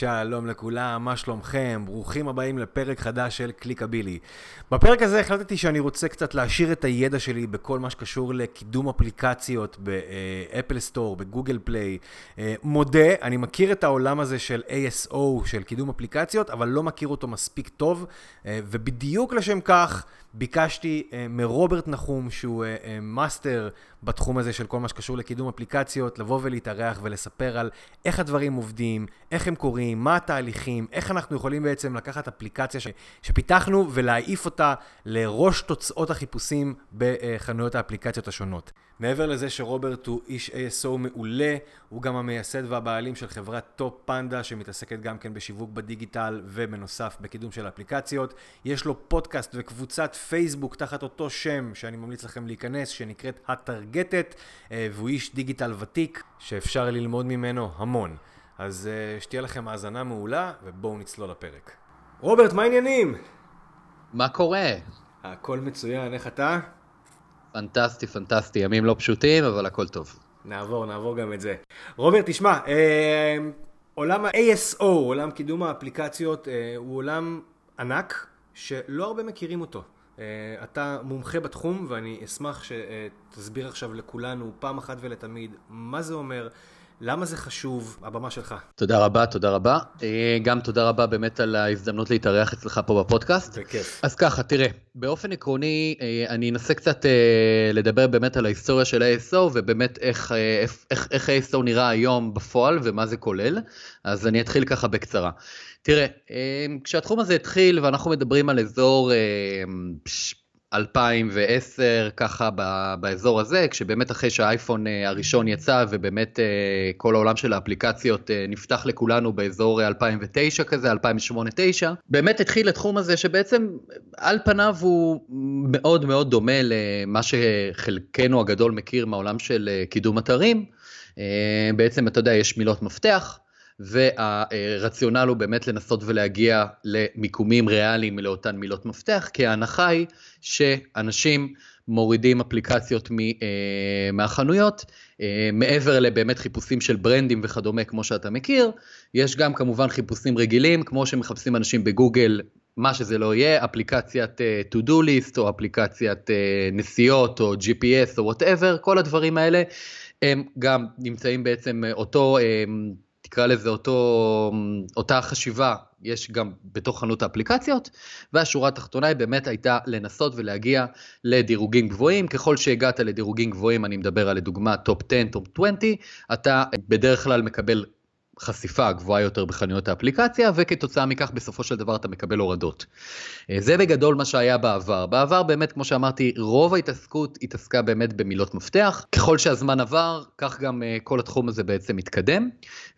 שלום לכולם, מה שלומכם? ברוכים הבאים לפרק חדש של קליקבילי. בפרק הזה החלטתי שאני רוצה קצת להעשיר את הידע שלי בכל מה שקשור לקידום אפליקציות ב Apple Store, ב Google Play. מודה, אני מכיר את העולם הזה של ASO, של קידום אפליקציות, אבל לא מכיר אותו מספיק טוב, ובדיוק לשם כך ביקשתי מרוברט נחום, שהוא מאסטר בתחום הזה של כל מה שקשור לקידום אפליקציות, לבוא ולהתארח ולספר על איך הדברים עובדים, איך הם קורים, מה התהליכים, איך אנחנו יכולים בעצם לקחת אפליקציה ש... שפיתחנו ולהעיף אותה לראש תוצאות החיפושים בחנויות האפליקציות השונות. מעבר לזה שרוברט הוא איש ASO מעולה, הוא גם המייסד והבעלים של חברת Top Panda שמתעסקת גם כן בשיווק בדיגיטל ובנוסף בקידום של אפליקציות. יש לו פודקאסט וקבוצת פייסבוק תחת אותו שם שאני ממליץ לכם להיכנס, שנקראת הטרגטת, והוא איש דיגיטל ותיק שאפשר ללמוד ממנו המון. אז שתהיה לכם האזנה מעולה ובואו נצלול לפרק. רוברט, מה העניינים? מה קורה? הכל מצוין, איך אתה? פנטסטי, פנטסטי, ימים לא פשוטים, אבל הכל טוב. נעבור, נעבור גם את זה. רוברט, תשמע, אה, עולם ה-ASO, עולם קידום האפליקציות, אה, הוא עולם ענק שלא הרבה מכירים אותו. אה, אתה מומחה בתחום ואני אשמח שתסביר עכשיו לכולנו פעם אחת ולתמיד מה זה אומר, למה זה חשוב? הבמה שלך. תודה רבה, תודה רבה. גם תודה רבה באמת על ההזדמנות להתארח אצלך פה בפודקאסט. בכיף. אז ככה, תראה, באופן עקרוני, אני אנסה קצת לדבר באמת על ההיסטוריה של ה-ASO, ובאמת איך, איך, איך, ה-ASO נראה היום בפועל ומה זה כולל. אז אני אתחיל ככה בקצרה. תראה, כשהתחום הזה התחיל ואנחנו מדברים על אזור 2010 ככה באזור הזה, כשבאמת אחרי שהאייפון הראשון יצא ובאמת כל העולם של האפליקציות נפתח לכולנו באזור 2009 כזה, 2008-2009, באמת התחיל התחום הזה שבעצם על פניו הוא מאוד מאוד דומה למה שחלקנו הגדול מכיר מהעולם של קידום אתרים. בעצם אתה יודע, יש מילות מפתח. והרציונל הוא באמת לנסות ולהגיע למיקומים ריאליים לאותן מילות מפתח, כי ההנחה היא שאנשים מורידים אפליקציות מהחנויות, מעבר לבאמת חיפושים של ברנדים וכדומה כמו שאתה מכיר, יש גם כמובן חיפושים רגילים, כמו שמחפשים אנשים בגוגל, מה שזה לא יהיה, אפליקציית to do list או אפליקציית נסיעות או GPS או whatever, כל הדברים האלה הם גם נמצאים בעצם אותו תקרא לזה אותו, אותה חשיבה, יש גם בתוך חנות האפליקציות, והשורה התחתונה היא באמת הייתה לנסות ולהגיע לדירוגים גבוהים, ככל שהגעת לדירוגים גבוהים, אני מדבר על לדוגמה top 10, top 20, אתה בדרך כלל מקבל חשיפה גבוהה יותר בחנויות האפליקציה, וכתוצאה מכך בסופו של דבר אתה מקבל הורדות. זה בגדול מה שהיה בעבר. בעבר באמת, כמו שאמרתי, רוב ההתעסקות התעסקה באמת במילות מפתח. ככל שהזמן עבר, כך גם כל התחום הזה בעצם מתקדם,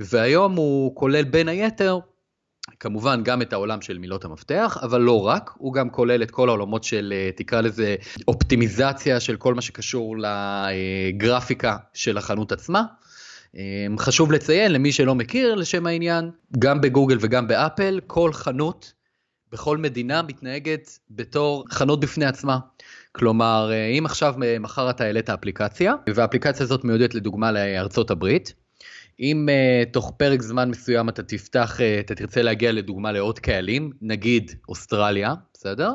והיום הוא כולל בין היתר כמובן גם את העולם של מילות המפתח, אבל לא רק, הוא גם כולל את כל העולמות של, תקרא לזה, אופטימיזציה של כל מה שקשור לגרפיקה של החנות עצמה. חשוב לציין למי שלא מכיר לשם העניין, גם בגוגל וגם באפל, כל חנות בכל מדינה מתנהגת בתור חנות בפני עצמה. כלומר, אם עכשיו מחר אתה העלית אפליקציה, והאפליקציה הזאת מיועדת לדוגמה לארצות הברית, אם uh, תוך פרק זמן מסוים אתה תפתח, uh, אתה תרצה להגיע לדוגמה לעוד קהלים, נגיד אוסטרליה, בסדר?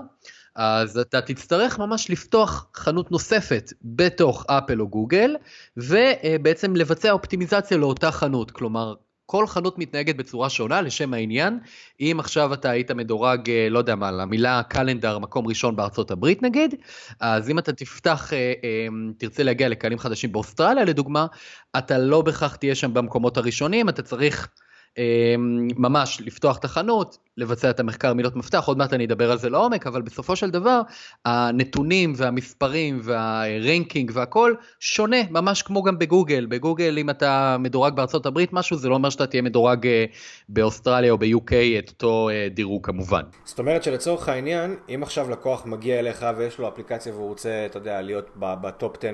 אז אתה תצטרך ממש לפתוח חנות נוספת בתוך אפל או גוגל, ובעצם לבצע אופטימיזציה לאותה חנות. כלומר, כל חנות מתנהגת בצורה שונה לשם העניין. אם עכשיו אתה היית מדורג, לא יודע מה, למילה קלנדר מקום ראשון בארצות הברית נגיד, אז אם אתה תפתח, תרצה להגיע לקהלים חדשים באוסטרליה לדוגמה, אתה לא בהכרח תהיה שם במקומות הראשונים, אתה צריך... ממש לפתוח את החנות, לבצע את המחקר מילות מפתח, עוד מעט אני אדבר על זה לעומק, אבל בסופו של דבר הנתונים והמספרים והרנקינג והכל שונה, ממש כמו גם בגוגל. בגוגל אם אתה מדורג בארצות הברית משהו, זה לא אומר שאתה תהיה מדורג באוסטרליה או ב-UK את אותו דירוג כמובן. זאת אומרת שלצורך העניין, אם עכשיו לקוח מגיע אליך ויש לו אפליקציה והוא רוצה, אתה יודע, להיות בטופ 10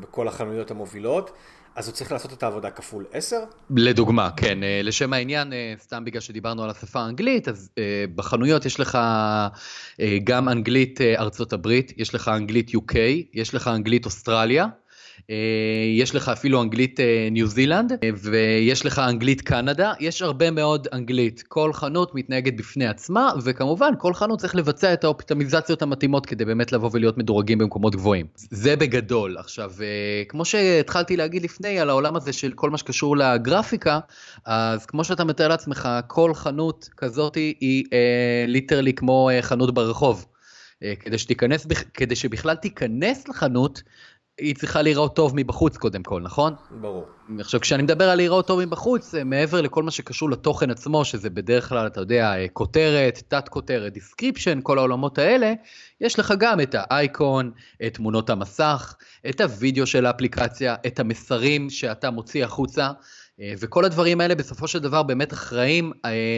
בכל החנויות המובילות, אז הוא צריך לעשות את העבודה כפול 10? לדוגמה, כן. לשם העניין, סתם בגלל שדיברנו על השפה האנגלית, אז בחנויות יש לך גם אנגלית ארצות הברית, יש לך אנגלית UK, יש לך אנגלית אוסטרליה. יש לך אפילו אנגלית ניו זילנד, ויש לך אנגלית קנדה, יש הרבה מאוד אנגלית. כל חנות מתנהגת בפני עצמה, וכמובן כל חנות צריך לבצע את האופטימיזציות המתאימות כדי באמת לבוא ולהיות מדורגים במקומות גבוהים. זה בגדול. עכשיו, כמו שהתחלתי להגיד לפני על העולם הזה של כל מה שקשור לגרפיקה, אז כמו שאתה מתאר לעצמך, כל חנות כזאת היא literally כמו חנות ברחוב. אה, כדי שתיכנס, כדי שבכלל תיכנס לחנות, היא צריכה להיראות טוב מבחוץ קודם כל, נכון? ברור. עכשיו, כשאני מדבר על להיראות טוב מבחוץ, אה, מעבר לכל מה שקשור לתוכן עצמו, שזה בדרך כלל, אתה יודע, אה, כותרת, תת-כותרת, description, כל העולמות האלה, יש לך גם את האייקון, את תמונות המסך, את הוידאו של האפליקציה, את המסרים שאתה מוציא החוצה. וכל הדברים האלה בסופו של דבר באמת אחראים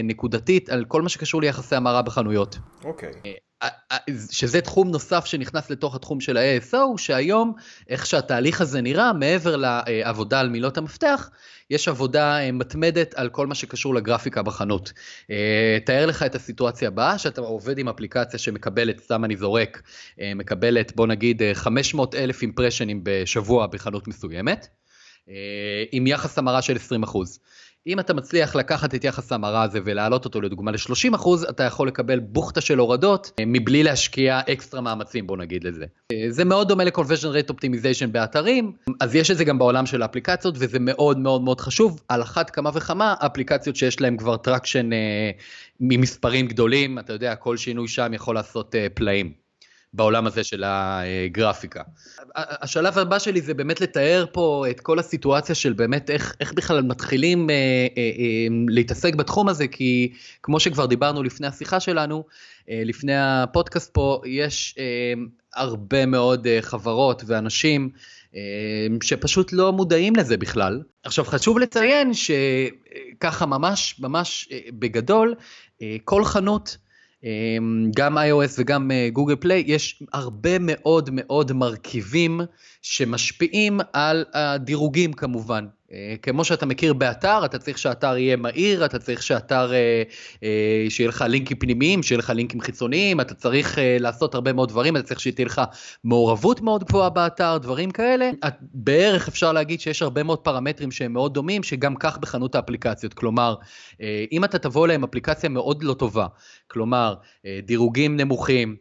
נקודתית על כל מה שקשור ליחסי המרה בחנויות. אוקיי. Okay. שזה תחום נוסף שנכנס לתוך התחום של ה-ASO, שהיום, איך שהתהליך הזה נראה, מעבר לעבודה על מילות המפתח, יש עבודה אה, מתמדת על כל מה שקשור לגרפיקה בחנות. אה, תאר לך את הסיטואציה הבאה, שאתה עובד עם אפליקציה שמקבלת, סתם אני זורק, אה, מקבלת בוא נגיד 500 אלף אימפרשנים בשבוע בחנות מסוימת, עם יחס המרה של 20 אחוז. אם אתה מצליח לקחת את יחס ההמרה הזה ולהעלות אותו לדוגמה ל-30%, אתה יכול לקבל בוכטה של הורדות אה, מבלי להשקיע אקסטרה מאמצים, בוא נגיד לזה. אה, זה מאוד דומה ל-conversion rate optimization באתרים, אז יש את זה גם בעולם של האפליקציות, וזה מאוד מאוד מאוד חשוב, על אחת כמה וכמה אפליקציות שיש להן כבר traction אה, ממספרים גדולים, אתה יודע, כל שינוי שם יכול לעשות אה, פלאים. בעולם הזה של הגרפיקה. השלב הבא שלי זה באמת לתאר פה את כל הסיטואציה של באמת איך, איך בכלל מתחילים אה, אה, אה, להתעסק בתחום הזה, כי כמו שכבר דיברנו לפני השיחה שלנו, אה, לפני הפודקאסט פה, יש אה, הרבה מאוד אה, חברות ואנשים אה, שפשוט לא מודעים לזה בכלל. עכשיו חשוב לציין שככה ממש ממש אה, בגדול, אה, כל חנות גם iOS וגם גוגל אה, פליי, יש הרבה מאוד מאוד מרכיבים שמשפיעים על הדירוגים כמובן. אה, כמו שאתה מכיר באתר, אתה צריך שהאתר יהיה מהיר, אתה צריך שהאתר, אה, אה, שיהיה לך לינקים פנימיים, שיהיה לך לינקים חיצוניים, אתה צריך לעשות הרבה מאוד דברים, אתה צריך שתהיה לך מעורבות מאוד גבוהה באתר, דברים כאלה. בערך אפשר להגיד שיש הרבה מאוד פרמטרים שהם מאוד דומים, שגם כך בחנות האפליקציות. כלומר, אם אתה תבוא להם אפליקציה מאוד לא טובה, כלומר, דירוגים נמוכים,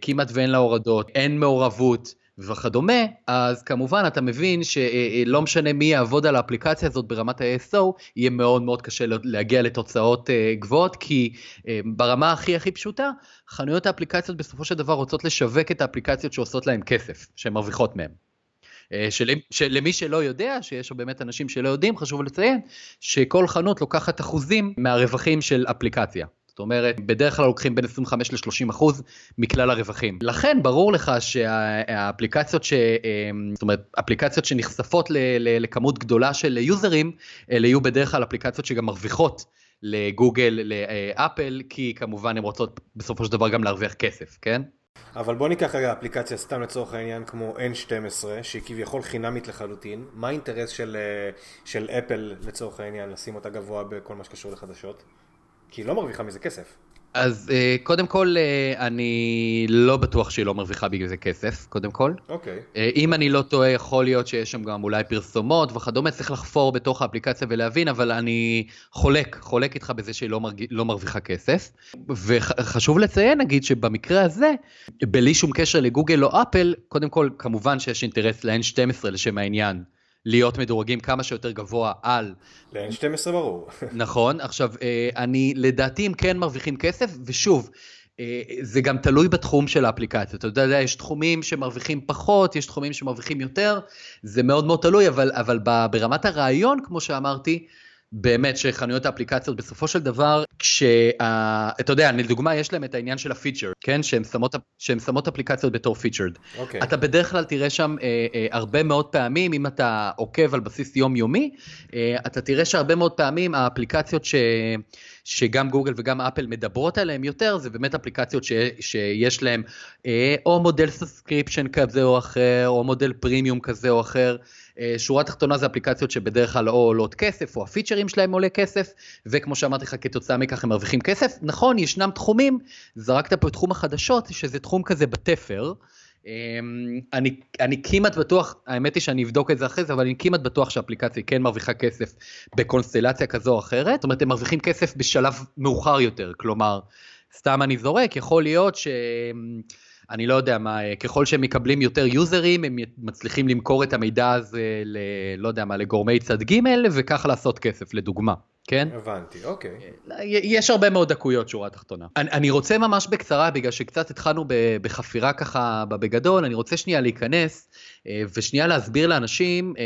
כמעט ואין לה הורדות, אין מעורבות, וכדומה, אז כמובן אתה מבין שלא משנה מי יעבוד על האפליקציה הזאת ברמת ה-ASO, יהיה מאוד מאוד קשה להגיע לתוצאות אה, גבוהות, כי אה, ברמה הכי הכי פשוטה, חנויות האפליקציות בסופו של דבר רוצות לשווק את האפליקציות שעושות להן כסף, שהן מרוויחות מהן. אה, של, שלמי שלא יודע, שיש באמת אנשים שלא יודעים, חשוב לציין שכל חנות לוקחת אחוזים מהרווחים של אפליקציה. זאת אומרת, בדרך כלל לוקחים בין 25 ל-30 אחוז מכלל הרווחים. לכן ברור לך שהאפליקציות ש... אמ, זאת אומרת, אפליקציות שנחשפות לכמות גדולה של יוזרים, אלה יהיו בדרך כלל אפליקציות שגם מרוויחות. לגוגל, לאפל, כי כמובן הן רוצות בסופו של דבר גם להרוויח כסף, כן? אבל בוא ניקח רגע אפליקציה סתם לצורך העניין כמו N12 שהיא כביכול חינמית לחלוטין, מה האינטרס של, אה, של אפל לצורך העניין לשים אותה גבוה בכל מה שקשור לחדשות? כי היא לא מרוויחה מזה כסף. אז uh, קודם כל, uh, אני לא בטוח שהיא לא מרוויחה בגלל זה כסף, קודם כל. אוקיי. Okay. Uh, אם אני לא טועה, יכול להיות שיש שם גם אולי פרסומות וכדומה, צריך לחפור בתוך האפליקציה ולהבין, אבל אני חולק, חולק איתך בזה שהיא לא, מרג... לא מרוויחה כסף. וחשוב לציין, נגיד, שבמקרה הזה, בלי שום קשר לגוגל או אפל, קודם כל, כמובן שיש אינטרס ל-N12 לשם העניין. להיות מדורגים כמה שיותר גבוה על... ל-N12 ברור. נכון, עכשיו, אה, אני, לדעתי הם כן מרוויחים כסף, ושוב, אה, זה גם תלוי בתחום של האפליקציה. אתה יודע, יש תחומים שמרוויחים פחות, יש תחומים שמרוויחים יותר, זה מאוד מאוד תלוי, אבל, אבל ברמת הרעיון, כמו שאמרתי, באמת שחנויות האפליקציות בסופו של דבר, כשאתה יודע, לדוגמה יש להם את העניין של הפיצ'ר, כן? שהן שמות, שהן שמות אפליקציות בתור פיצ'רד. Okay. אוקיי. אתה בדרך כלל תראה שם אה, אה, הרבה מאוד פעמים, אם אתה עוקב על בסיס יומיומי, אה, אתה תראה שהרבה מאוד פעמים האפליקציות ש... שגם גוגל וגם אפל מדברות עליהן יותר, זה באמת אפליקציות ש, שיש להן אה, או מודל subscription כזה או אחר, או מודל freemium כזה או אחר. אה, שורה תחתונה זה אפליקציות שבדרך כלל או עולות כסף, או הפיצ'רים שלהם עולה כסף, וכמו שאמרתי לך, כתוצאה מכך הם מרוויחים כסף. נכון, ישנם תחומים, זרקת פה את תחום החדשות, שזה תחום כזה בתפר. אמ, אני, אני כמעט בטוח, האמת היא שאני אבדוק את זה אחרי זה, אבל אני כמעט בטוח שהאפליקציה כן מרוויחה כסף בקונסטלציה כזו או אחרת, זאת אומרת הם מרוויחים כסף בשלב מאוחר יותר, כלומר, סתם אני זורק, יכול להיות ש... אני לא יודע מה, ככל שהם מקבלים יותר יוזרים, הם מצליחים למכור את המידע הזה, ל, לא יודע מה, לגורמי צד ג' וככה לעשות כסף, לדוגמה. כן? הבנתי, אוקיי. יש הרבה מאוד דקויות, שורה תחתונה. אני, אני רוצה ממש בקצרה, בגלל שקצת התחלנו בחפירה ככה בגדול, אני רוצה שנייה להיכנס אה, ושנייה להסביר לאנשים אה,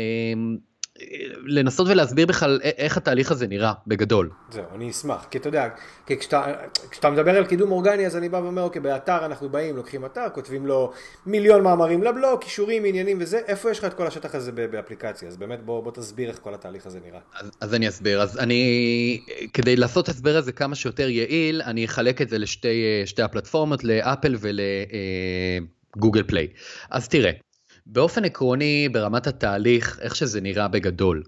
לנסות ולהסביר בכלל איך התהליך הזה נראה בגדול. זהו, אני אשמח, כי אתה יודע, כי כשאתה, כשאתה מדבר על קידום אורגני אז אני בא ואומר, אוקיי, באתר אנחנו באים, לוקחים אתר, כותבים לו מיליון מאמרים לבלוג, כישורים, עניינים וזה, איפה יש לך את כל השטח הזה באפליקציה? אז באמת בוא, בוא תסביר איך כל התהליך הזה נראה. אז, אז אני אסביר, אז אני, כדי לעשות הסבר הזה כמה שיותר יעיל, אני אחלק את זה לשתי הפלטפורמות, לאפל ולגוגל פליי. אז תראה, באופן עקרוני, ברמת התהליך, איך שזה נראה בגדול.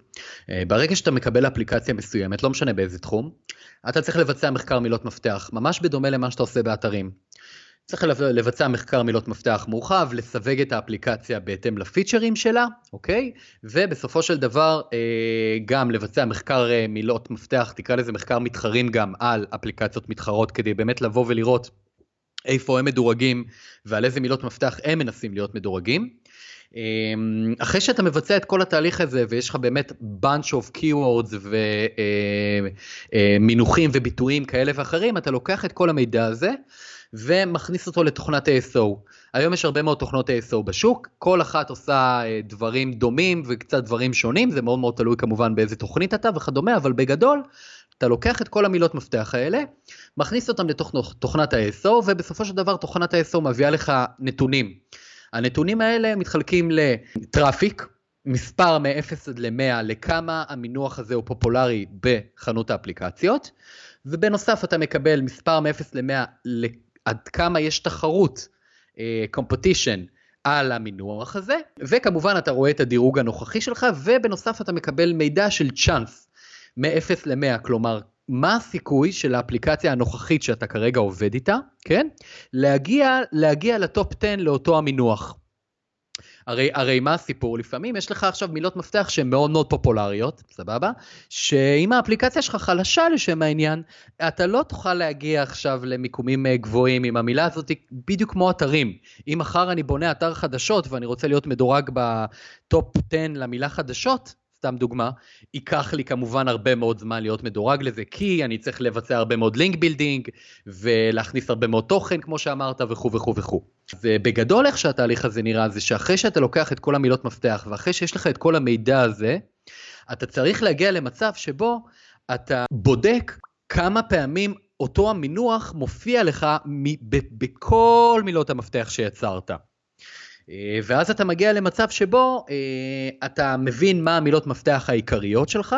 אה, ברגע שאתה מקבל אפליקציה מסוימת, לא משנה באיזה תחום, אתה צריך לבצע מחקר מילות מפתח, ממש בדומה למה שאתה עושה באתרים. צריך לבצע מחקר מילות מפתח מורחב, לסווג את האפליקציה בהתאם לפיצ'רים שלה, אוקיי? ובסופו של דבר אה, גם לבצע מחקר אה, מילות מפתח, תקרא לזה מחקר מתחרים גם על אפליקציות מתחרות, כדי באמת לבוא ולראות איפה הם מדורגים ועל איזה מילות מפתח הם מנסים להיות מדורגים. אמ, אחרי שאתה מבצע את כל התהליך הזה ויש לך באמת bunch of keywords ומינוחים אה, אה, וביטויים כאלה ואחרים, אתה לוקח את כל המידע הזה ומכניס אותו לתוכנת ASO. היום יש הרבה מאוד תוכנות ASO בשוק, כל אחת עושה אה, דברים דומים וקצת דברים שונים, זה מאוד מאוד תלוי כמובן באיזה תוכנית אתה וכדומה, אבל בגדול אתה לוקח את כל המילות מפתח האלה, מכניס אותם לתוכנת ה-SO, ובסופו של דבר תוכנת ה-SO מביאה לך נתונים. הנתונים האלה מתחלקים לטראפיק, מספר מ-0 עד ל-100 לכמה המינוח הזה הוא פופולרי בחנות האפליקציות, ובנוסף אתה מקבל מספר מ-0 ל-100 עד כמה יש תחרות, uh, על המינוח הזה, וכמובן אתה רואה את הדירוג הנוכחי שלך, ובנוסף אתה מקבל מידע של צ'אנס, מ-0 ל-100, כלומר, מה הסיכוי של האפליקציה הנוכחית שאתה כרגע עובד איתה, כן? להגיע, להגיע לטופ 10 לאותו המינוח. הרי, הרי מה הסיפור? לפעמים יש לך עכשיו מילות מפתח שהן מאוד מאוד פופולריות, סבבה? שאם האפליקציה שלך חלשה לשם העניין, אתה לא תוכל להגיע עכשיו למיקומים אה, גבוהים עם המילה הזאת, בדיוק כמו אתרים. אם מחר אני בונה אתר חדשות ואני רוצה להיות מדורג בטופ 10 למילה חדשות, סתם דוגמה, ייקח לי כמובן הרבה מאוד זמן להיות מדורג לזה, כי אני צריך לבצע הרבה מאוד link building, ולהכניס הרבה מאוד תוכן, כמו שאמרת, וכו' וכו' וכו'. ובגדול איך שהתהליך הזה נראה, זה שאחרי שאתה לוקח את כל המילות מפתח, ואחרי שיש לך את כל המידע הזה, אתה צריך להגיע למצב שבו אתה בודק כמה פעמים אותו המינוח מופיע לך בכל מילות המפתח שיצרת. אה, ואז אתה מגיע למצב שבו אה, אתה מבין מה המילות מפתח העיקריות שלך,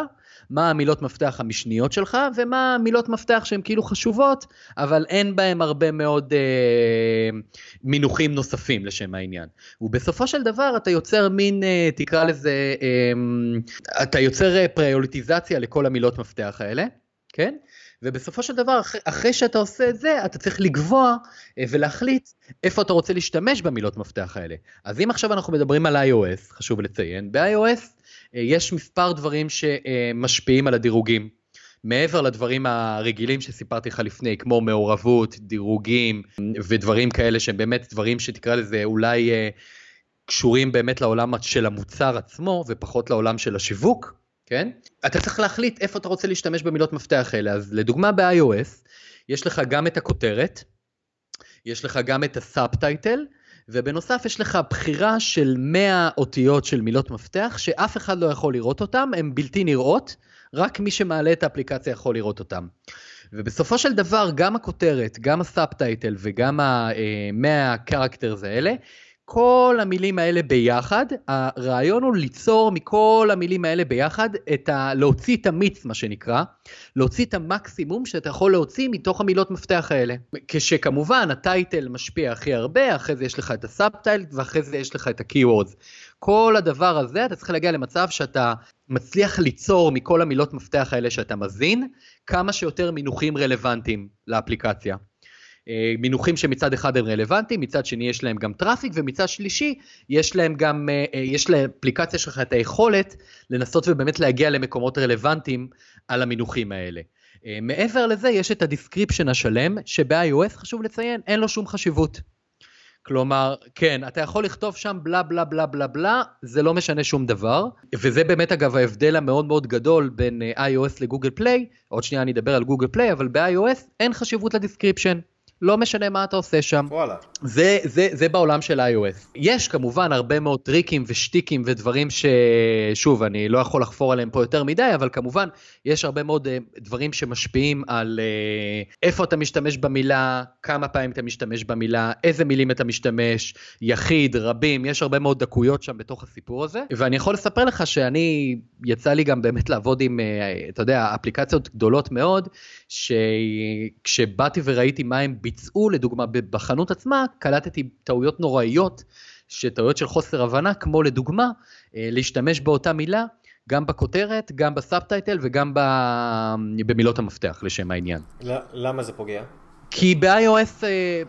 מה המילות מפתח המשניות שלך, ומה המילות מפתח שהן כאילו חשובות, אבל אין בהן הרבה מאוד אה, מינוחים נוספים לשם העניין. ובסופו של דבר אתה יוצר מין, אה, תקרא לזה, אה, אתה יוצר פריוליטיזציה לכל המילות מפתח האלה, כן? ובסופו של דבר, אחרי, אחרי שאתה עושה את זה, אתה צריך לקבוע אה, ולהחליט איפה אתה רוצה להשתמש במילות מפתח האלה. אז אם עכשיו אנחנו מדברים על iOS, חשוב לציין, ב-iOS אה, יש מספר דברים שמשפיעים על הדירוגים. מעבר לדברים הרגילים שסיפרתי לך לפני, כמו מעורבות, דירוגים ודברים כאלה שהם באמת דברים שתקרא לזה אולי אה, קשורים באמת לעולם של המוצר עצמו ופחות לעולם של השיווק, כן? אתה צריך להחליט איפה אתה רוצה להשתמש במילות מפתח האלה. אז לדוגמה ב-iOS, יש לך גם את הכותרת, יש לך גם את ה subtitle, ובנוסף יש לך בחירה של 100 אותיות של מילות מפתח, שאף אחד לא יכול לראות אותן, הן בלתי נראות, רק מי שמעלה את האפליקציה יכול לראות אותן. ובסופו של דבר, גם הכותרת, גם ה subtitle וגם ה-100 characters האלה, כל המילים האלה ביחד, הרעיון הוא ליצור מכל המילים האלה ביחד, את ה... להוציא את המיץ מה שנקרא, להוציא את המקסימום שאתה יכול להוציא מתוך המילות מפתח האלה. כשכמובן ה title משפיע הכי הרבה, אחרי זה יש לך את ה subtitle ואחרי זה יש לך את ה-Keywords. כל הדבר הזה אתה צריך להגיע למצב שאתה מצליח ליצור מכל המילות מפתח האלה שאתה מזין, כמה שיותר מינוחים רלוונטיים לאפליקציה. אה, מינוחים שמצד אחד הם רלוונטיים, מצד שני יש להם גם traffic, ומצד שלישי יש להם גם, אה, אה, יש לאפליקציה שלך את היכולת לנסות ובאמת להגיע למקומות רלוונטיים על המינוחים האלה. מעבר לזה יש את ה description השלם, שב-iOS חשוב לציין, אין לו שום חשיבות. כלומר, כן, אתה יכול לכתוב שם בלה בלה בלה בלה בלה, זה לא משנה שום דבר, וזה באמת אגב ההבדל המאוד מאוד גדול בין iOS ל Google Play, עוד שנייה אני אדבר על Google Play, אבל ב-iOS אין חשיבות ל description. לא משנה מה אתה עושה שם. וואלה. זה, זה, זה בעולם של iOS. יש כמובן הרבה מאוד טריקים ושטיקים ודברים ששוב, אני לא יכול לחפור עליהם פה יותר מדי, אבל כמובן, יש הרבה מאוד uh, דברים שמשפיעים על uh, איפה אתה משתמש במילה, כמה פעמים אתה משתמש במילה, איזה מילים אתה משתמש, יחיד, רבים, יש הרבה מאוד דקויות שם בתוך הסיפור הזה. ואני יכול לספר לך שאני, יצא לי גם באמת לעבוד עם, uh, אתה יודע, אפליקציות גדולות מאוד, שכשבאתי וראיתי מה הם ביצעו, לדוגמה בחנות עצמה, קלטתי טעויות נוראיות, שטעויות של חוסר הבנה, כמו לדוגמה, אה, להשתמש באותה מילה, גם בכותרת, גם בסאבטייטל וגם במילות המפתח, לשם העניין. למה זה פוגע? כי ב-iOS אה,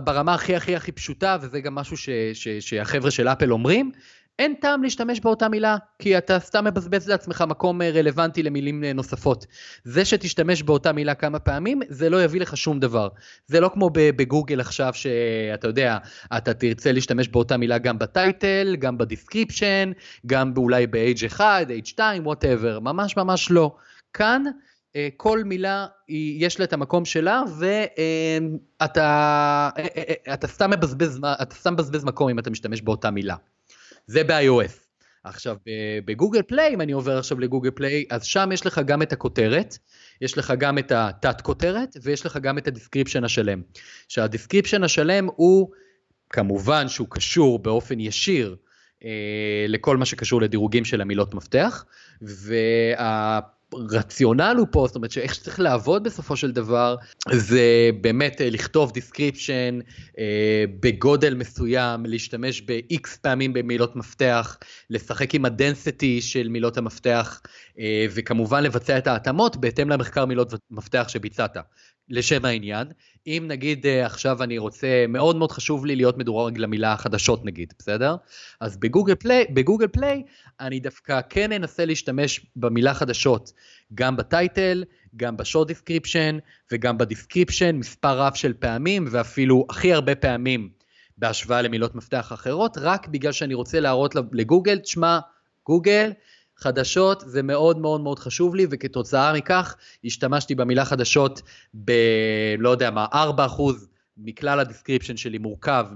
ברמה הכי הכי הכי פשוטה, וזה גם משהו ש, ש, שהחבר'ה של אפל אומרים, אין טעם להשתמש באותה מילה, כי אתה סתם מבזבז לעצמך מקום אה, רלוונטי למילים אה, נוספות. זה שתשתמש באותה מילה כמה פעמים, זה לא יביא לך שום דבר. זה לא כמו בגוגל עכשיו, שאתה יודע, אתה תרצה להשתמש באותה מילה גם ב title, גם ב description, גם אולי ב-H1, H2, whatever, ממש ממש לא. כאן, אה, כל מילה יש לה את המקום שלה ואתה אתה סתם מבזבז, אתה סתם מבזבז מקום אם אתה משתמש באותה מילה. זה ב-iOS. עכשיו ב Google Play, אם אני עובר עכשיו ל Google Play, אז שם יש לך גם את הכותרת, יש לך גם את התת כותרת ויש לך גם את ה description השלם. שה description השלם הוא, כמובן שהוא קשור באופן ישיר אה, לכל מה שקשור לדירוגים של המילות מפתח, וה... הרציונל הוא פה, זאת אומרת שאיך שצריך לעבוד בסופו של דבר, זה באמת אה, לכתוב description אה, בגודל מסוים, להשתמש ב-X פעמים במילות מפתח, לשחק עם ה density של מילות המפתח, אה, וכמובן לבצע את ההתאמות בהתאם למחקר מילות מפתח שביצעת. לשם העניין, אם נגיד אה, עכשיו אני רוצה, מאוד מאוד חשוב לי להיות מדורג למילה חדשות נגיד, בסדר? אז ב Google Play, ב Google Play אני דווקא כן אנסה להשתמש במילה חדשות, גם ב title, גם ב short description וגם ב description, מספר רב של פעמים ואפילו הכי הרבה פעמים בהשוואה למילות מפתח אחרות, רק בגלל שאני רוצה להראות לגוגל, תשמע, גוגל, חדשות זה מאוד מאוד מאוד חשוב לי, וכתוצאה מכך השתמשתי במילה חדשות ב... לא יודע מה, 4% מכלל ה description שלי מורכב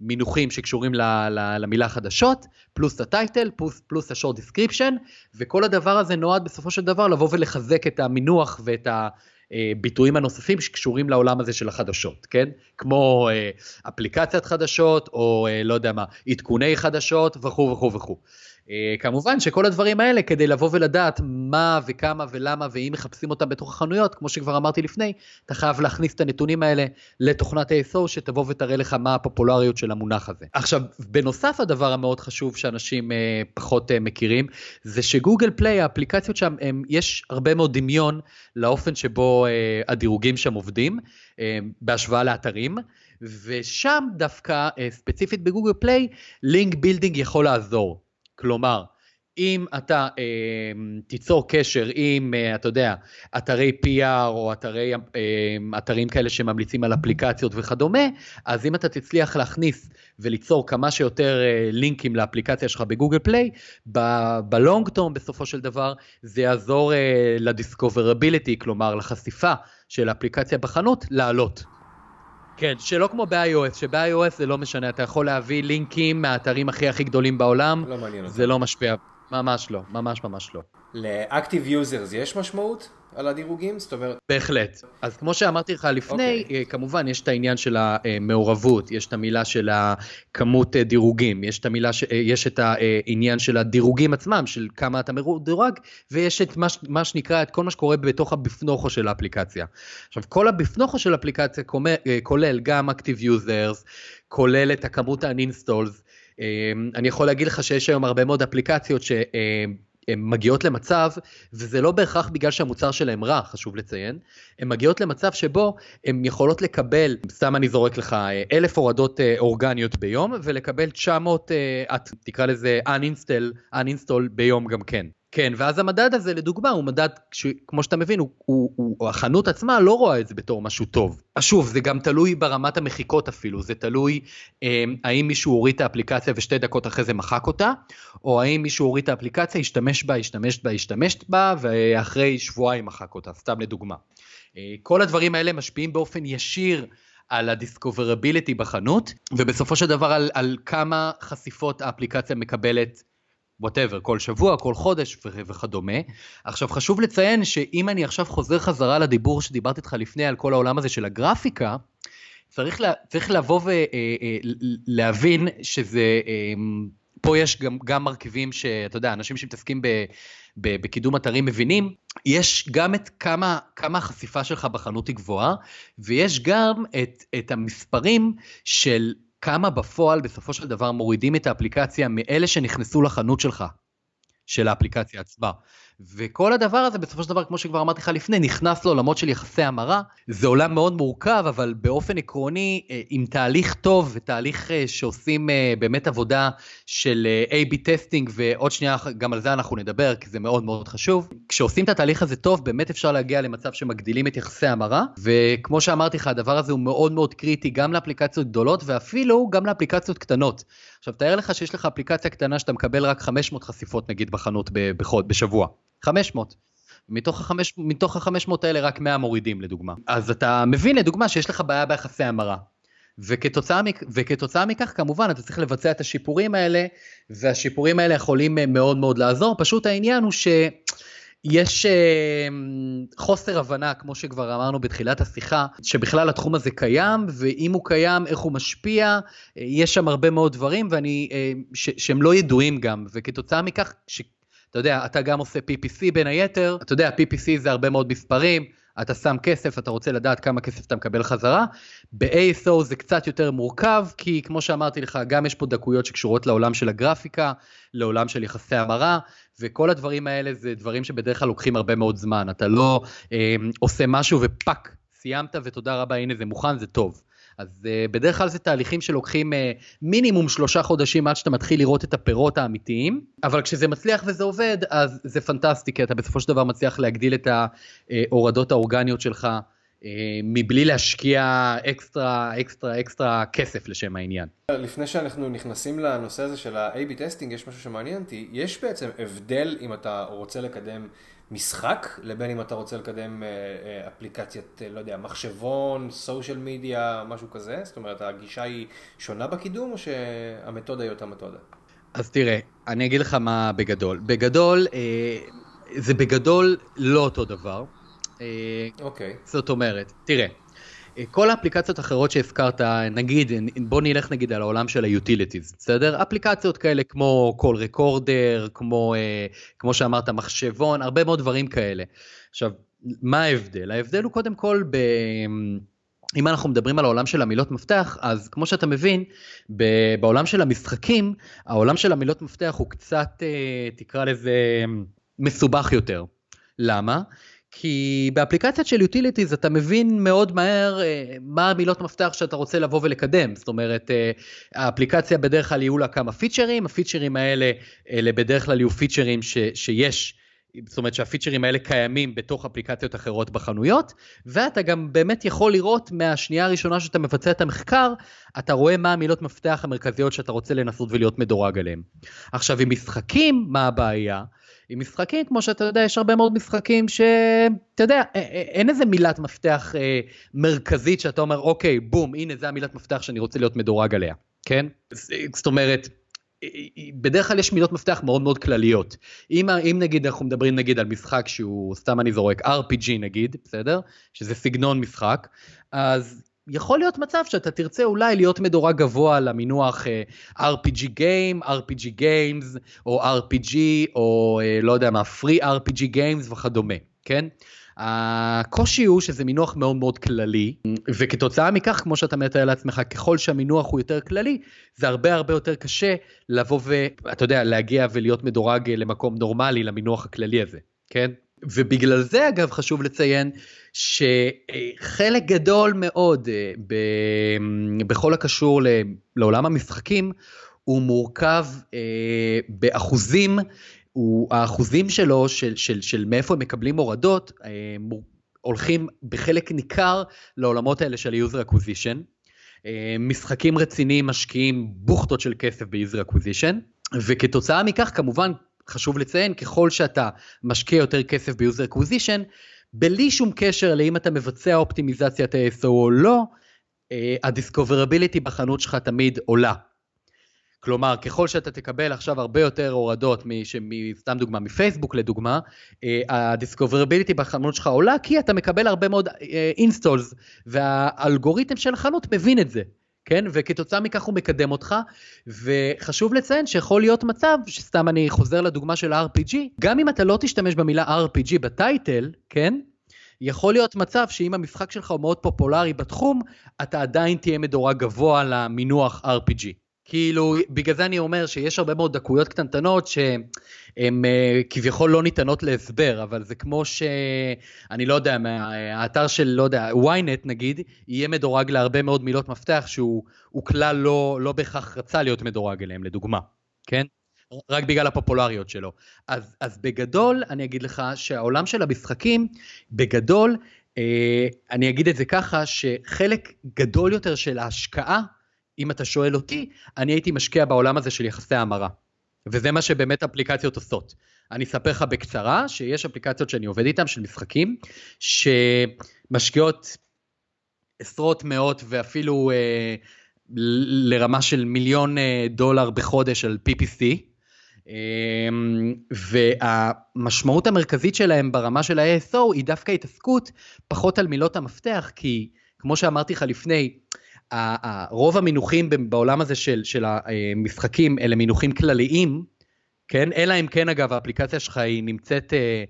ממינוחים שקשורים ל, ל, למילה חדשות, פלוס ה title, פלוס, פלוס ה short description, וכל הדבר הזה נועד בסופו של דבר לבוא ולחזק את המינוח ואת ה... ביטויים הנוספים שקשורים לעולם הזה של החדשות, כן? כמו אה, אפליקציית חדשות, או אה, לא יודע מה, עדכוני חדשות וכו' וכו' וכו'. אה, כמובן שכל הדברים האלה כדי לבוא ולדעת מה וכמה ולמה ואם מחפשים אותם בתוך החנויות, כמו שכבר אמרתי לפני, אתה חייב להכניס את הנתונים האלה לתוכנת ה-SO שתבוא ותראה לך מה הפופולריות של המונח הזה. עכשיו, בנוסף הדבר המאוד חשוב שאנשים אה, פחות אה, מכירים, זה שגוגל פליי, האפליקציות שם, הם, יש הרבה מאוד דמיון לאופן שבו אה, הדירוגים שם עובדים, אה, בהשוואה לאתרים. ושם דווקא, ספציפית בגוגל פליי, Link building יכול לעזור. כלומר, אם אתה אה, תיצור קשר עם, אה, אתה יודע, אתרי PR או אתרי, אה, אתרים כאלה שממליצים על אפליקציות וכדומה, אז אם אתה תצליח להכניס וליצור כמה שיותר אה, לינקים לאפליקציה שלך ב Google Play, ב long term בסופו של דבר זה יעזור אה, ל discoverability, כלומר לחשיפה של האפליקציה בחנות, לעלות. כן, שלא כמו ב-iOS, שב-iOS זה לא משנה, אתה יכול להביא לינקים מהאתרים הכי הכי גדולים בעולם, לא מעניין אותי. זה לא משפיע, ממש לא, ממש ממש לא. ל-Active Users יש משמעות? על הדירוגים? זאת אומרת... בהחלט. אז כמו שאמרתי לך לפני, okay. אוקיי. כמובן יש את העניין של המעורבות, יש את המילה של הכמות אה, דירוגים, יש את המילה, ש... אה, יש את העניין של הדירוגים עצמם, של כמה אתה מדורג, ויש את מה, מה שנקרא, את כל מה שקורה בתוך הבפנוכו של האפליקציה. עכשיו, כל הבפנוכו של האפליקציה אה, כולל גם Active Users, כולל את הכמות ה-Uninstalls, אני יכול להגיד לך שיש היום הרבה מאוד אפליקציות ש... הן מגיעות למצב, וזה לא בהכרח בגלל שהמוצר שלהם רע, חשוב לציין, הן מגיעות למצב שבו הן יכולות לקבל, סתם אני זורק לך, אלף הורדות אורגניות ביום, ולקבל 900, את תקרא לזה uninstall, uninstall ביום גם כן. כן, ואז המדד הזה, לדוגמה, הוא מדד, כמו שאתה מבין, הוא, הוא, הוא, החנות עצמה לא רואה את זה בתור משהו טוב. שוב, זה גם תלוי ברמת המחיקות אפילו, זה תלוי אה, האם מישהו הוריד את האפליקציה ושתי דקות אחרי זה מחק אותה, או האם מישהו הוריד את האפליקציה, השתמש בה, השתמש בה, השתמש בה, ואחרי שבועיים מחק אותה, סתם לדוגמה. אה, כל הדברים האלה משפיעים באופן ישיר על ה discoverability בחנות, ובסופו של דבר על, על כמה חשיפות האפליקציה מקבלת וואטאבר, כל שבוע, כל חודש וכדומה. עכשיו חשוב לציין שאם אני עכשיו חוזר חזרה לדיבור שדיברתי איתך לפני על כל העולם הזה של הגרפיקה, צריך, לה, צריך לבוא ולהבין אה, אה, שזה, אה, פה יש גם, גם מרכיבים שאתה יודע, אנשים שמתעסקים ב, ב, בקידום אתרים מבינים, יש גם את כמה, כמה החשיפה שלך בחנות היא גבוהה, ויש גם את, את המספרים של כמה בפועל בסופו של דבר מורידים את האפליקציה מאלה שנכנסו לחנות שלך, של האפליקציה עצמה. וכל הדבר הזה בסופו של דבר, כמו שכבר אמרתי לך לפני, נכנס לעולמות של יחסי המרה. זה עולם מאוד מורכב, אבל באופן עקרוני, אה, עם תהליך טוב ותהליך אה, שעושים אה, באמת עבודה של A-B testing, ועוד שנייה, גם על זה אנחנו נדבר, כי זה מאוד מאוד חשוב. כשעושים את התהליך הזה טוב, באמת אפשר להגיע למצב שמגדילים את יחסי המרה, וכמו שאמרתי לך, הדבר הזה הוא מאוד מאוד קריטי גם לאפליקציות גדולות, ואפילו גם לאפליקציות קטנות. עכשיו, תאר לך שיש לך אפליקציה קטנה שאתה מקבל רק 500 חשיפות נגיד בחנות בחוד, בשבוע. 500. מתוך, מתוך ה-500 האלה רק 100 מורידים לדוגמה. אז אתה מבין לדוגמה שיש לך בעיה ביחסי המרה. וכתוצאה, וכתוצאה מכך כמובן אתה צריך לבצע את השיפורים האלה, והשיפורים האלה יכולים מאוד מאוד לעזור, פשוט העניין הוא שיש אה, חוסר הבנה, כמו שכבר אמרנו בתחילת השיחה, שבכלל התחום הזה קיים, ואם הוא קיים, איך הוא משפיע, אה, יש שם הרבה מאוד דברים, ואני, אה, ש, שהם לא ידועים גם, וכתוצאה מכך, ש, אתה יודע, אתה גם עושה PPC בין היתר, אתה יודע, PPC זה הרבה מאוד מספרים, אתה שם כסף, אתה רוצה לדעת כמה כסף אתה מקבל חזרה. ב-ASO זה קצת יותר מורכב, כי כמו שאמרתי לך, גם יש פה דקויות שקשורות לעולם של הגרפיקה, לעולם של יחסי המרה, וכל הדברים האלה זה דברים שבדרך כלל לוקחים הרבה מאוד זמן. אתה לא אה, עושה משהו ופאק, סיימת ותודה רבה, הנה זה מוכן, זה טוב. אז uh, בדרך כלל זה תהליכים שלוקחים uh, מינימום שלושה חודשים עד שאתה מתחיל לראות את הפירות האמיתיים, אבל כשזה מצליח וזה עובד, אז זה פנטסטי, כי אתה בסופו של דבר מצליח להגדיל את ההורדות האורגניות שלך. uh, מבלי להשקיע extra, extra, extra כסף לשם העניין. לפני שאנחנו נכנסים לנושא הזה של ה-AB testing, יש משהו שמעניין אותי. יש בעצם הבדל אם אתה רוצה לקדם משחק, לבין אם אתה רוצה לקדם אה, אה, אפליקציית, אה, לא יודע, מחשבון, social media, משהו כזה? זאת אומרת, הגישה היא שונה בקידום, או שהמתודה היא אותה מתודה? אז תראה, אני אגיד לך מה בגדול. בגדול, זה בגדול לא אותו דבר. אוקיי. Okay. זאת אומרת, תראה, כל האפליקציות האחרות שהזכרת, נגיד, בוא נלך נגיד על העולם של ה-utilities, בסדר? אפליקציות כאלה כמו call recorder, כמו, אה, כמו שאמרת, מחשבון, הרבה מאוד דברים כאלה. עכשיו, מה ההבדל? ההבדל הוא קודם כל ב... אם אנחנו מדברים על העולם של המילות מפתח, אז כמו שאתה מבין, בעולם של המשחקים, העולם של המילות מפתח הוא קצת, אה, תקרא לזה, מסובך יותר. למה? כי באפליקציות של utilities אתה מבין מאוד מהר אה, מה המילות מפתח שאתה רוצה לבוא ולקדם. זאת אומרת, אה, האפליקציה בדרך כלל יהיו לה כמה פיצ'רים, הפיצ'רים האלה, אלה בדרך כלל יהיו פיצ'רים ש, שיש, זאת אומרת שהפיצ'רים האלה קיימים בתוך אפליקציות אחרות בחנויות, ואתה גם באמת יכול לראות מהשנייה הראשונה שאתה מבצע את המחקר, אתה רואה מה המילות מפתח המרכזיות שאתה רוצה לנסות ולהיות מדורג עליהן. עכשיו, עם משחקים, מה הבעיה? עם משחקים, כמו שאתה יודע, יש הרבה מאוד משחקים שאתה יודע, אין איזה מילת מפתח אה, מרכזית שאתה אומר, אוקיי, בום, הנה זה המילת מפתח שאני רוצה להיות מדורג עליה, כן? זאת אומרת, בדרך כלל יש מילות מפתח מאוד מאוד כלליות. אם, אם נגיד אנחנו מדברים נגיד על משחק שהוא, סתם אני זורק, RPG נגיד, בסדר? שזה סגנון משחק, אז יכול להיות מצב שאתה תרצה אולי להיות מדורג גבוה למינוח uh, RPG Game, RPG Games, או RPG, או uh, לא יודע מה, Free RPG Games וכדומה, כן? הקושי הוא שזה מינוח מאוד מאוד כללי, וכתוצאה מכך, כמו שאתה מתאר לעצמך, ככל שהמינוח הוא יותר כללי, זה הרבה הרבה יותר קשה לבוא ואתה יודע, להגיע ולהיות מדורג למקום נורמלי למינוח הכללי הזה, כן? ובגלל זה אגב חשוב לציין שחלק גדול מאוד אה, בכל הקשור לעולם המשחקים הוא מורכב אה, באחוזים, הוא, האחוזים שלו של, של, של מאיפה הם מקבלים הורדות אה, הולכים בחלק ניכר לעולמות האלה של user acquisition. משחקים רציניים משקיעים בוכטות של כסף ב-user acquisition, וכתוצאה מכך כמובן חשוב לציין, ככל שאתה משקיע יותר כסף ב user acquisition, בלי שום קשר לאם אתה מבצע אופטימיזציית ASO או לא, ה discoverability בחנות שלך תמיד עולה. כלומר, ככל שאתה תקבל עכשיו הרבה יותר הורדות, סתם דוגמה, מפייסבוק לדוגמה, ה discoverability בחנות שלך עולה כי אתה מקבל הרבה מאוד installs, והאלגוריתם של החנות מבין את זה. כן? וכתוצאה מכך הוא מקדם אותך, וחשוב לציין שיכול להיות מצב, שסתם אני חוזר לדוגמה של ה-RPG, גם אם אתה לא תשתמש במילה RPG ב title, כן? יכול להיות מצב שאם המשחק שלך הוא מאוד פופולרי בתחום, אתה עדיין תהיה מדורג גבוה למינוח RPG. כאילו, בגלל זה אני אומר שיש הרבה מאוד דקויות קטנטנות שהן uh, כביכול לא ניתנות להסבר, אבל זה כמו ש... אני לא יודע, האתר של, לא יודע, ynet נגיד, יהיה מדורג להרבה מאוד מילות מפתח שהוא כלל לא, לא בהכרח רצה להיות מדורג אליהם, לדוגמה, כן? רק בגלל הפופולריות שלו. אז, אז בגדול, אני אגיד לך שהעולם של המשחקים, בגדול, אה, אני אגיד את זה ככה, שחלק גדול יותר של ההשקעה, אם אתה שואל אותי, אני הייתי משקיע בעולם הזה של יחסי המרה. וזה מה שבאמת אפליקציות עושות. אני אספר לך בקצרה שיש אפליקציות שאני עובד איתן של משחקים, שמשקיעות עשרות מאות ואפילו אה, לרמה של מיליון אה, דולר בחודש על PPC, אה, והמשמעות המרכזית שלהם ברמה של ה-ASO היא דווקא התעסקות פחות על מילות המפתח, כי כמו שאמרתי לך לפני, רוב המינוחים בעולם הזה של, של המשחקים אלה מינוחים כלליים, כן? אלא אם כן אגב האפליקציה שלך היא נמצאת, אה,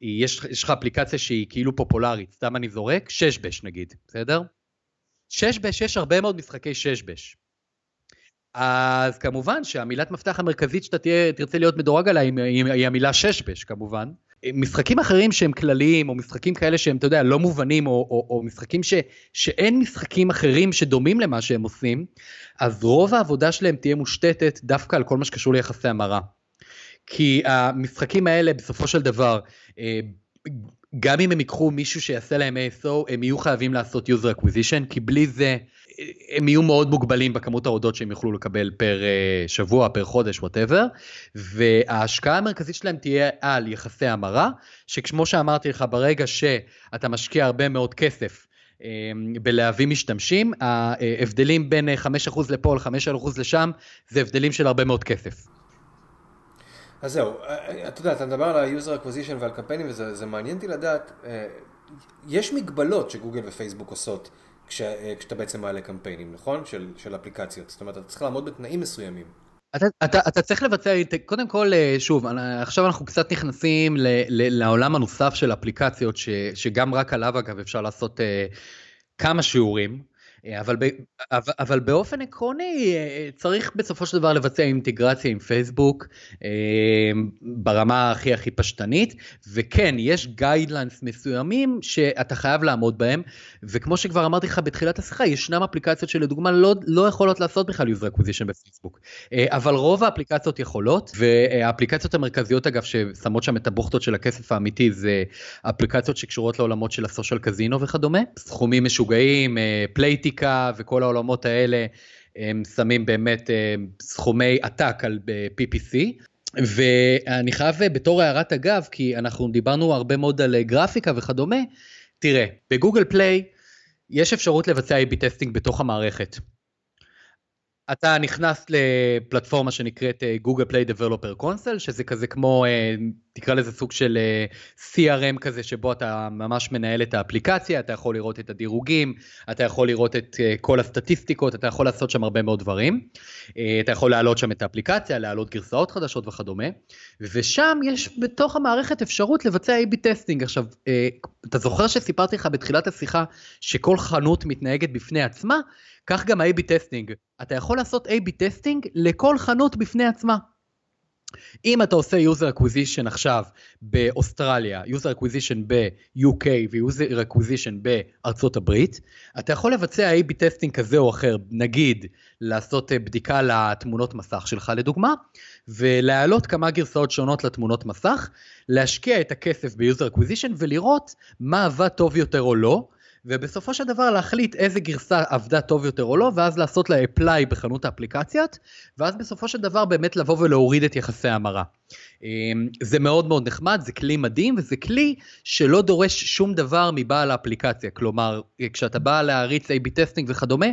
יש, יש לך אפליקציה שהיא כאילו פופולרית, סתם אני זורק, ששבש נגיד, בסדר? ששבש, יש הרבה מאוד משחקי ששבש. אז כמובן שהמילת מפתח המרכזית שאתה תרצה להיות מדורג עליה היא, היא המילה ששבש כמובן. משחקים אחרים שהם כלליים, או משחקים כאלה שהם, אתה יודע, לא מובנים, או, או, או משחקים ש, שאין משחקים אחרים שדומים למה שהם עושים, אז רוב העבודה שלהם תהיה מושתתת דווקא על כל מה שקשור ליחסי המרה. כי המשחקים האלה בסופו של דבר, אה, גם אם הם ייקחו מישהו שיעשה להם ASO, הם יהיו חייבים לעשות user acquisition, כי בלי זה הם יהיו מאוד מוגבלים בכמות ההורדות שהם יוכלו לקבל פר אה, שבוע, פר חודש, whatever, וההשקעה המרכזית שלהם תהיה על יחסי המרה, שכמו שאמרתי לך, ברגע שאתה משקיע הרבה מאוד כסף אה, בלהביא משתמשים, ההבדלים בין 5% לפה ל-5% לשם, זה הבדלים של הרבה מאוד כסף. אז זהו, אה, אתה יודע, אתה מדבר על ה-user acquisition ועל קמפיינים וזה מעניין אותי לדעת, יש מגבלות שגוגל ופייסבוק עושות כש, כשאתה בעצם מעלה קמפיינים, נכון? של, של אפליקציות. זאת אומרת, אתה צריך לעמוד בתנאים מסוימים. אתה, אתה, אתה צריך לבצע, קודם כל, אה, שוב, עכשיו אנחנו קצת נכנסים ל, ל, לעולם הנוסף של אפליקציות, ש, שגם רק עליו אגב אפשר לעשות אה, כמה שיעורים. אה, אבל, ב, אבל, אבל באופן עקרוני אה, צריך בסופו של דבר לבצע אינטגרציה עם פייסבוק אה, ברמה הכי הכי פשטנית וכן יש guidelines מסוימים שאתה חייב לעמוד בהם וכמו שכבר אמרתי לך בתחילת השיחה ישנם אפליקציות שלדוגמה לא, לא יכולות לעשות בכלל user acquisition בפייסבוק. אבל רוב האפליקציות יכולות והאפליקציות המרכזיות אגב ששמות שם את הבוכטות של הכסף האמיתי זה אפליקציות שקשורות לעולמות של ה social casino וכדומה סכומים משוגעים פלייטיקה פלייטיקה וכל העולמות האלה, הם שמים באמת אה, סכומי עתק על אה, PPC. ואני חייב אה, בתור הערת אגב, כי אנחנו דיברנו הרבה מאוד על גרפיקה וכדומה, תראה, בגוגל פליי יש אפשרות לבצע A-B testing בתוך המערכת. אתה נכנס לפלטפורמה שנקראת גוגל פליי developer console, שזה כזה כמו תקרא לזה סוג של אה, CRM כזה, שבו אתה ממש מנהל את האפליקציה, אתה יכול לראות את הדירוגים, אתה יכול לראות את אה, כל הסטטיסטיקות, אתה יכול לעשות שם הרבה מאוד דברים. אה, אתה יכול להעלות שם את האפליקציה, להעלות גרסאות חדשות וכדומה, ושם יש בתוך המערכת אפשרות לבצע A-B testing. עכשיו, אתה זוכר שסיפרתי לך בתחילת השיחה שכל חנות מתנהגת בפני עצמה? כך גם ה-A-B testing. אתה יכול לעשות A-B testing לכל חנות בפני עצמה. אם אתה עושה user acquisition עכשיו באוסטרליה, user acquisition ב-UK ו-user acquisition בארצות הברית, אתה יכול לבצע A-B testing כזה או אחר, נגיד לעשות אה, בדיקה לתמונות מסך שלך לדוגמה, ולהעלות כמה גרסאות שונות לתמונות מסך, להשקיע את הכסף ב-user acquisition ולראות מה עבד טוב יותר או לא, ובסופו של דבר להחליט איזה גרסה עבדה טוב יותר או לא, ואז לעשות לה apply בחנות האפליקציות, ואז בסופו של דבר באמת לבוא ולהוריד את יחסי ההמרה. אמ, זה מאוד מאוד נחמד, זה כלי מדהים, וזה כלי שלא דורש שום דבר מבעל האפליקציה. כלומר, כשאתה בא להריץ A-B testing וכדומה,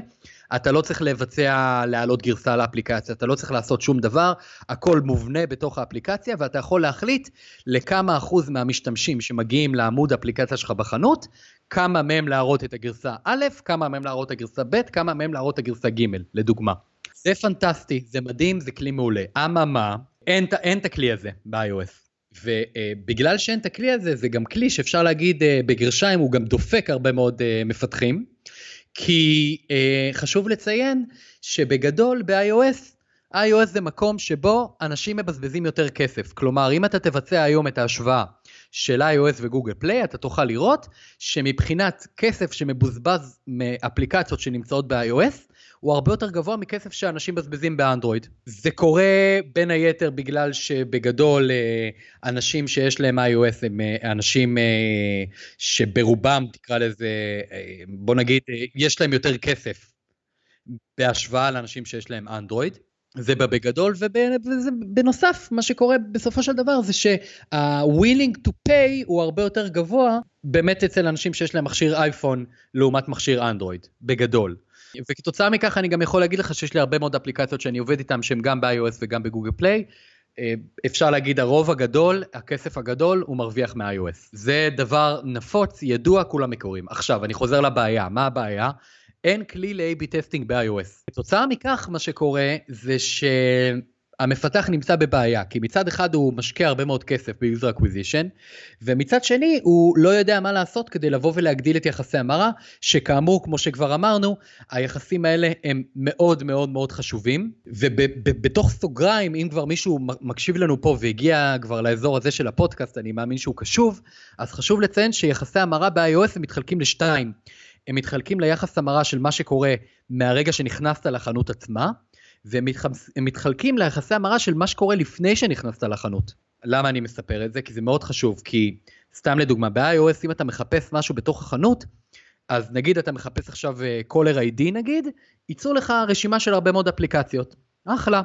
אתה לא צריך לבצע, להעלות גרסה לאפליקציה, אתה לא צריך לעשות שום דבר, הכל מובנה בתוך האפליקציה, ואתה יכול להחליט לכמה אחוז מהמשתמשים שמגיעים לעמוד האפליקציה שלך בחנות, כמה מהם להראות את הגרסה א', כמה מהם להראות את הגרסה ב', כמה מהם להראות את הגרסה ג', לדוגמה. זה פנטסטי, זה מדהים, זה כלי מעולה. אממה, אין, את הכלי הזה ב-iOS. ובגלל שאין את הכלי הזה, זה גם כלי שאפשר להגיד uh, בגרשיים, הוא גם דופק הרבה מאוד uh, מפתחים. כי אה, חשוב לציין שבגדול ב-iOS, iOS זה מקום שבו אנשים מבזבזים יותר כסף. כלומר, אם אתה תבצע היום את ההשוואה של iOS וגוגל פליי, אתה תוכל לראות שמבחינת כסף שמבוזבז מאפליקציות שנמצאות ב-iOS, הוא הרבה יותר גבוה מכסף שאנשים מבזבזים באנדרואיד. זה קורה בין היתר בגלל שבגדול אה, אנשים שיש להם iOS הם אה, אנשים אה, שברובם תקרא לזה, בוא נגיד, יש להם יותר כסף בהשוואה לאנשים שיש להם אנדרואיד. זה בגדול, ובנוסף, מה שקורה בסופו של דבר זה שה-willing to pay הוא הרבה יותר גבוה באמת אצל אנשים שיש להם מכשיר אייפון לעומת מכשיר אנדרואיד, בגדול. וכתוצאה מכך אני גם יכול להגיד לך שיש לי הרבה מאוד אפליקציות שאני עובד איתן שהן גם ב-iOS וגם בגוגל פליי. אה, אפשר להגיד הרוב הגדול, הכסף הגדול, הוא מרוויח מ-iOS. זה דבר נפוץ, ידוע, כולם מקוראים. עכשיו, אני חוזר לבעיה, מה הבעיה? אין כלי ל-AB testing ב-iOS. כתוצאה מכך, מה שקורה זה ש... המפתח נמצא בבעיה, כי מצד אחד הוא משקיע הרבה מאוד כסף ב-user acquisition, ומצד שני הוא לא יודע מה לעשות כדי לבוא ולהגדיל את יחסי המרה, שכאמור, כמו שכבר אמרנו, היחסים האלה הם מאוד מאוד מאוד חשובים, ובתוך סוגריים, אם כבר מישהו מקשיב לנו פה והגיע כבר לאזור הזה של הפודקאסט, אני מאמין שהוא קשוב, אז חשוב לציין שיחסי המרה ב-iOS הם מתחלקים לשתיים. הם מתחלקים ליחס המרה של מה שקורה מהרגע שנכנסת לחנות עצמה, והם מתחלקים ליחסי המרה של מה שקורה לפני שנכנסת לחנות. למה אני מספר את זה? כי זה מאוד חשוב, כי סתם לדוגמה, ב-iOS אם אתה מחפש משהו בתוך החנות, אז נגיד אתה מחפש עכשיו אה, ID נגיד, ייצאו לך רשימה של הרבה מאוד אפליקציות. אחלה.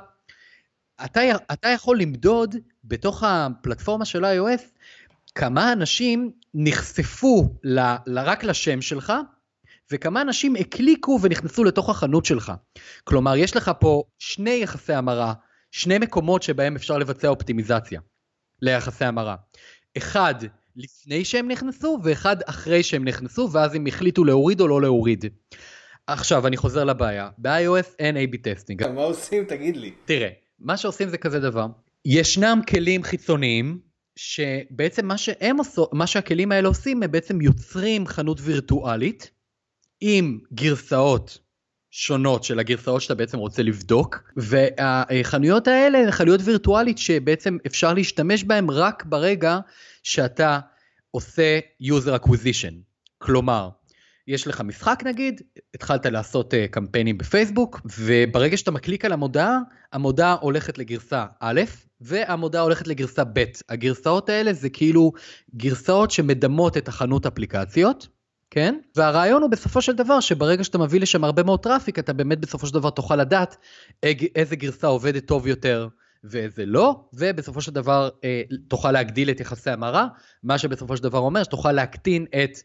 אתה, אתה יכול למדוד בתוך הפלטפורמה של iOS כמה אנשים נחשפו ל, ל, רק לשם שלך, וכמה אנשים הקליקו ונכנסו לתוך החנות שלך. כלומר, יש לך פה שני יחסי המרה, שני מקומות שבהם אפשר לבצע אופטימיזציה ליחסי המרה. אחד לפני שהם נכנסו, ואחד אחרי שהם נכנסו, ואז הם החליטו להוריד או לא להוריד. עכשיו, אני חוזר לבעיה, ב-iOS אין A-B testing. מה עושים? תגיד לי. תראה, מה שעושים זה כזה דבר, ישנם כלים חיצוניים, שבעצם מה שהם עושים, מה שהכלים האלה עושים, הם בעצם יוצרים חנות וירטואלית, עם גרסאות שונות של הגרסאות שאתה בעצם רוצה לבדוק, והחנויות האלה הן חנויות וירטואלית שבעצם אפשר להשתמש בהן רק ברגע שאתה עושה user acquisition. כלומר, יש לך משחק נגיד, התחלת לעשות אה, קמפיינים בפייסבוק, וברגע שאתה מקליק על המודעה, המודעה הולכת לגרסה א', והמודעה הולכת לגרסה ב'. הגרסאות האלה זה כאילו גרסאות שמדמות את החנות אפליקציות, כן? והרעיון הוא בסופו של דבר שברגע שאתה מביא לשם הרבה מאוד traffic, אתה באמת בסופו של דבר תוכל לדעת איזה גרסה עובדת טוב יותר ואיזה לא, ובסופו של דבר אה, תוכל להגדיל את יחסי המרה, מה שבסופו של דבר אומר שתוכל להקטין את,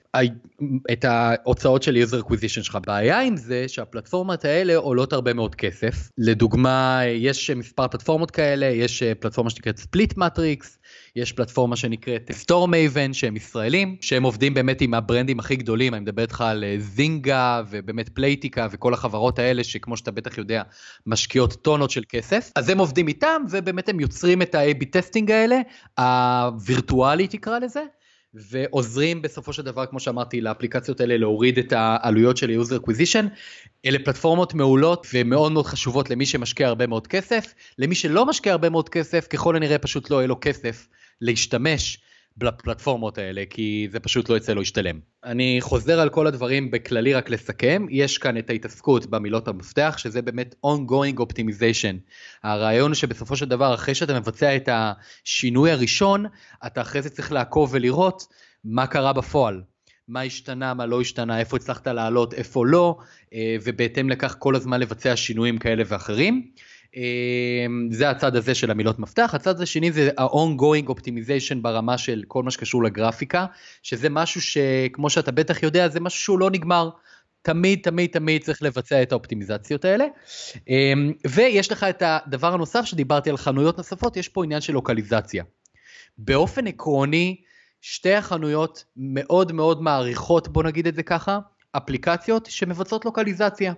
את ההוצאות של user acquisition שלך. בעיה עם זה שהפלטפורמות האלה עולות הרבה מאוד כסף. לדוגמה, יש מספר פלטפורמות כאלה, יש אה, פלטפורמה שנקראת ספליט מטריקס, יש פלטפורמה שנקראת סטור מייבן, שהם ישראלים, שהם עובדים באמת עם הברנדים הכי גדולים, אני מדבר איתך על זינגה ובאמת פלייטיקה וכל החברות האלה, שכמו שאתה בטח יודע, משקיעות טונות של כסף. אז הם עובדים איתם, ובאמת הם יוצרים את ה-AB testing האלה, הווירטואלי תקרא לזה. ועוזרים בסופו של דבר, כמו שאמרתי, לאפליקציות האלה להוריד את העלויות של ה-user acquisition. אלה פלטפורמות מעולות ומאוד מאוד חשובות למי שמשקיע הרבה מאוד כסף. למי שלא משקיע הרבה מאוד כסף, ככל הנראה פשוט לא יהיה לו כסף להשתמש בפלטפורמות האלה, כי זה פשוט לא יצא לו להשתלם. אני חוזר על כל הדברים בכללי רק לסכם, יש כאן את ההתעסקות במילות המפתח, שזה באמת ongoing optimization. הרעיון שבסופו של דבר, אחרי שאתה מבצע את השינוי הראשון, אתה אחרי זה צריך לעקוב ולראות מה קרה בפועל. מה השתנה, מה לא השתנה, איפה הצלחת לעלות, איפה לא, אה, ובהתאם לכך כל הזמן לבצע שינויים כאלה ואחרים. אמ, זה הצד הזה של המילות מפתח, הצד השני זה ה-ongoing optimization ברמה של כל מה שקשור לגרפיקה, שזה משהו שכמו שאתה בטח יודע זה משהו שהוא לא נגמר. תמיד תמיד תמיד צריך לבצע את האופטימיזציות האלה. אמ, ויש לך את הדבר הנוסף שדיברתי על חנויות נוספות, יש פה עניין של לוקליזציה. באופן עקרוני, שתי החנויות מאוד מאוד מעריכות, בוא נגיד את זה ככה, אפליקציות שמבצעות לוקליזציה.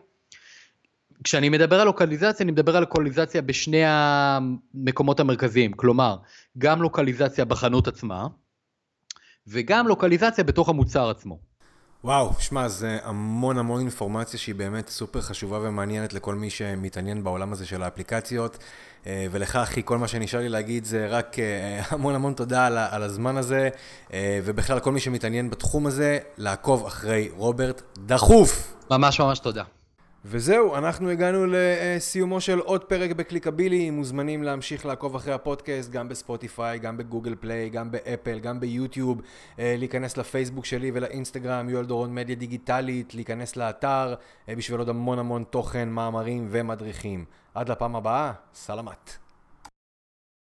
כשאני מדבר על לוקליזציה, אני מדבר על לוקליזציה בשני המקומות המרכזיים, כלומר, גם לוקליזציה בחנות עצמה, וגם לוקליזציה בתוך המוצר עצמו. וואו, שמע, זה המון המון אינפורמציה שהיא באמת סופר חשובה ומעניינת לכל מי שמתעניין בעולם הזה של האפליקציות. אה, ולך, אחי, כל מה שנשאר לי להגיד זה רק אה, המון המון תודה על הזמן הזה, אה, ובכלל כל מי שמתעניין בתחום הזה, לעקוב אחרי רוברט דחוף. ממש ממש תודה. וזהו, אנחנו הגענו לסיומו של עוד פרק בקליקבילי, מוזמנים להמשיך לעקוב אחרי הפודקאסט, גם בספוטיפיי, גם בגוגל פליי, גם באפל, גם ביוטיוב, אה, להיכנס לפייסבוק שלי ולאינסטגרם, יואל דורון מדיה דיגיטלית, להיכנס לאתר, אה, בשביל עוד המון המון תוכן, מאמרים ומדריכים. עד לפעם הבאה, סלמת.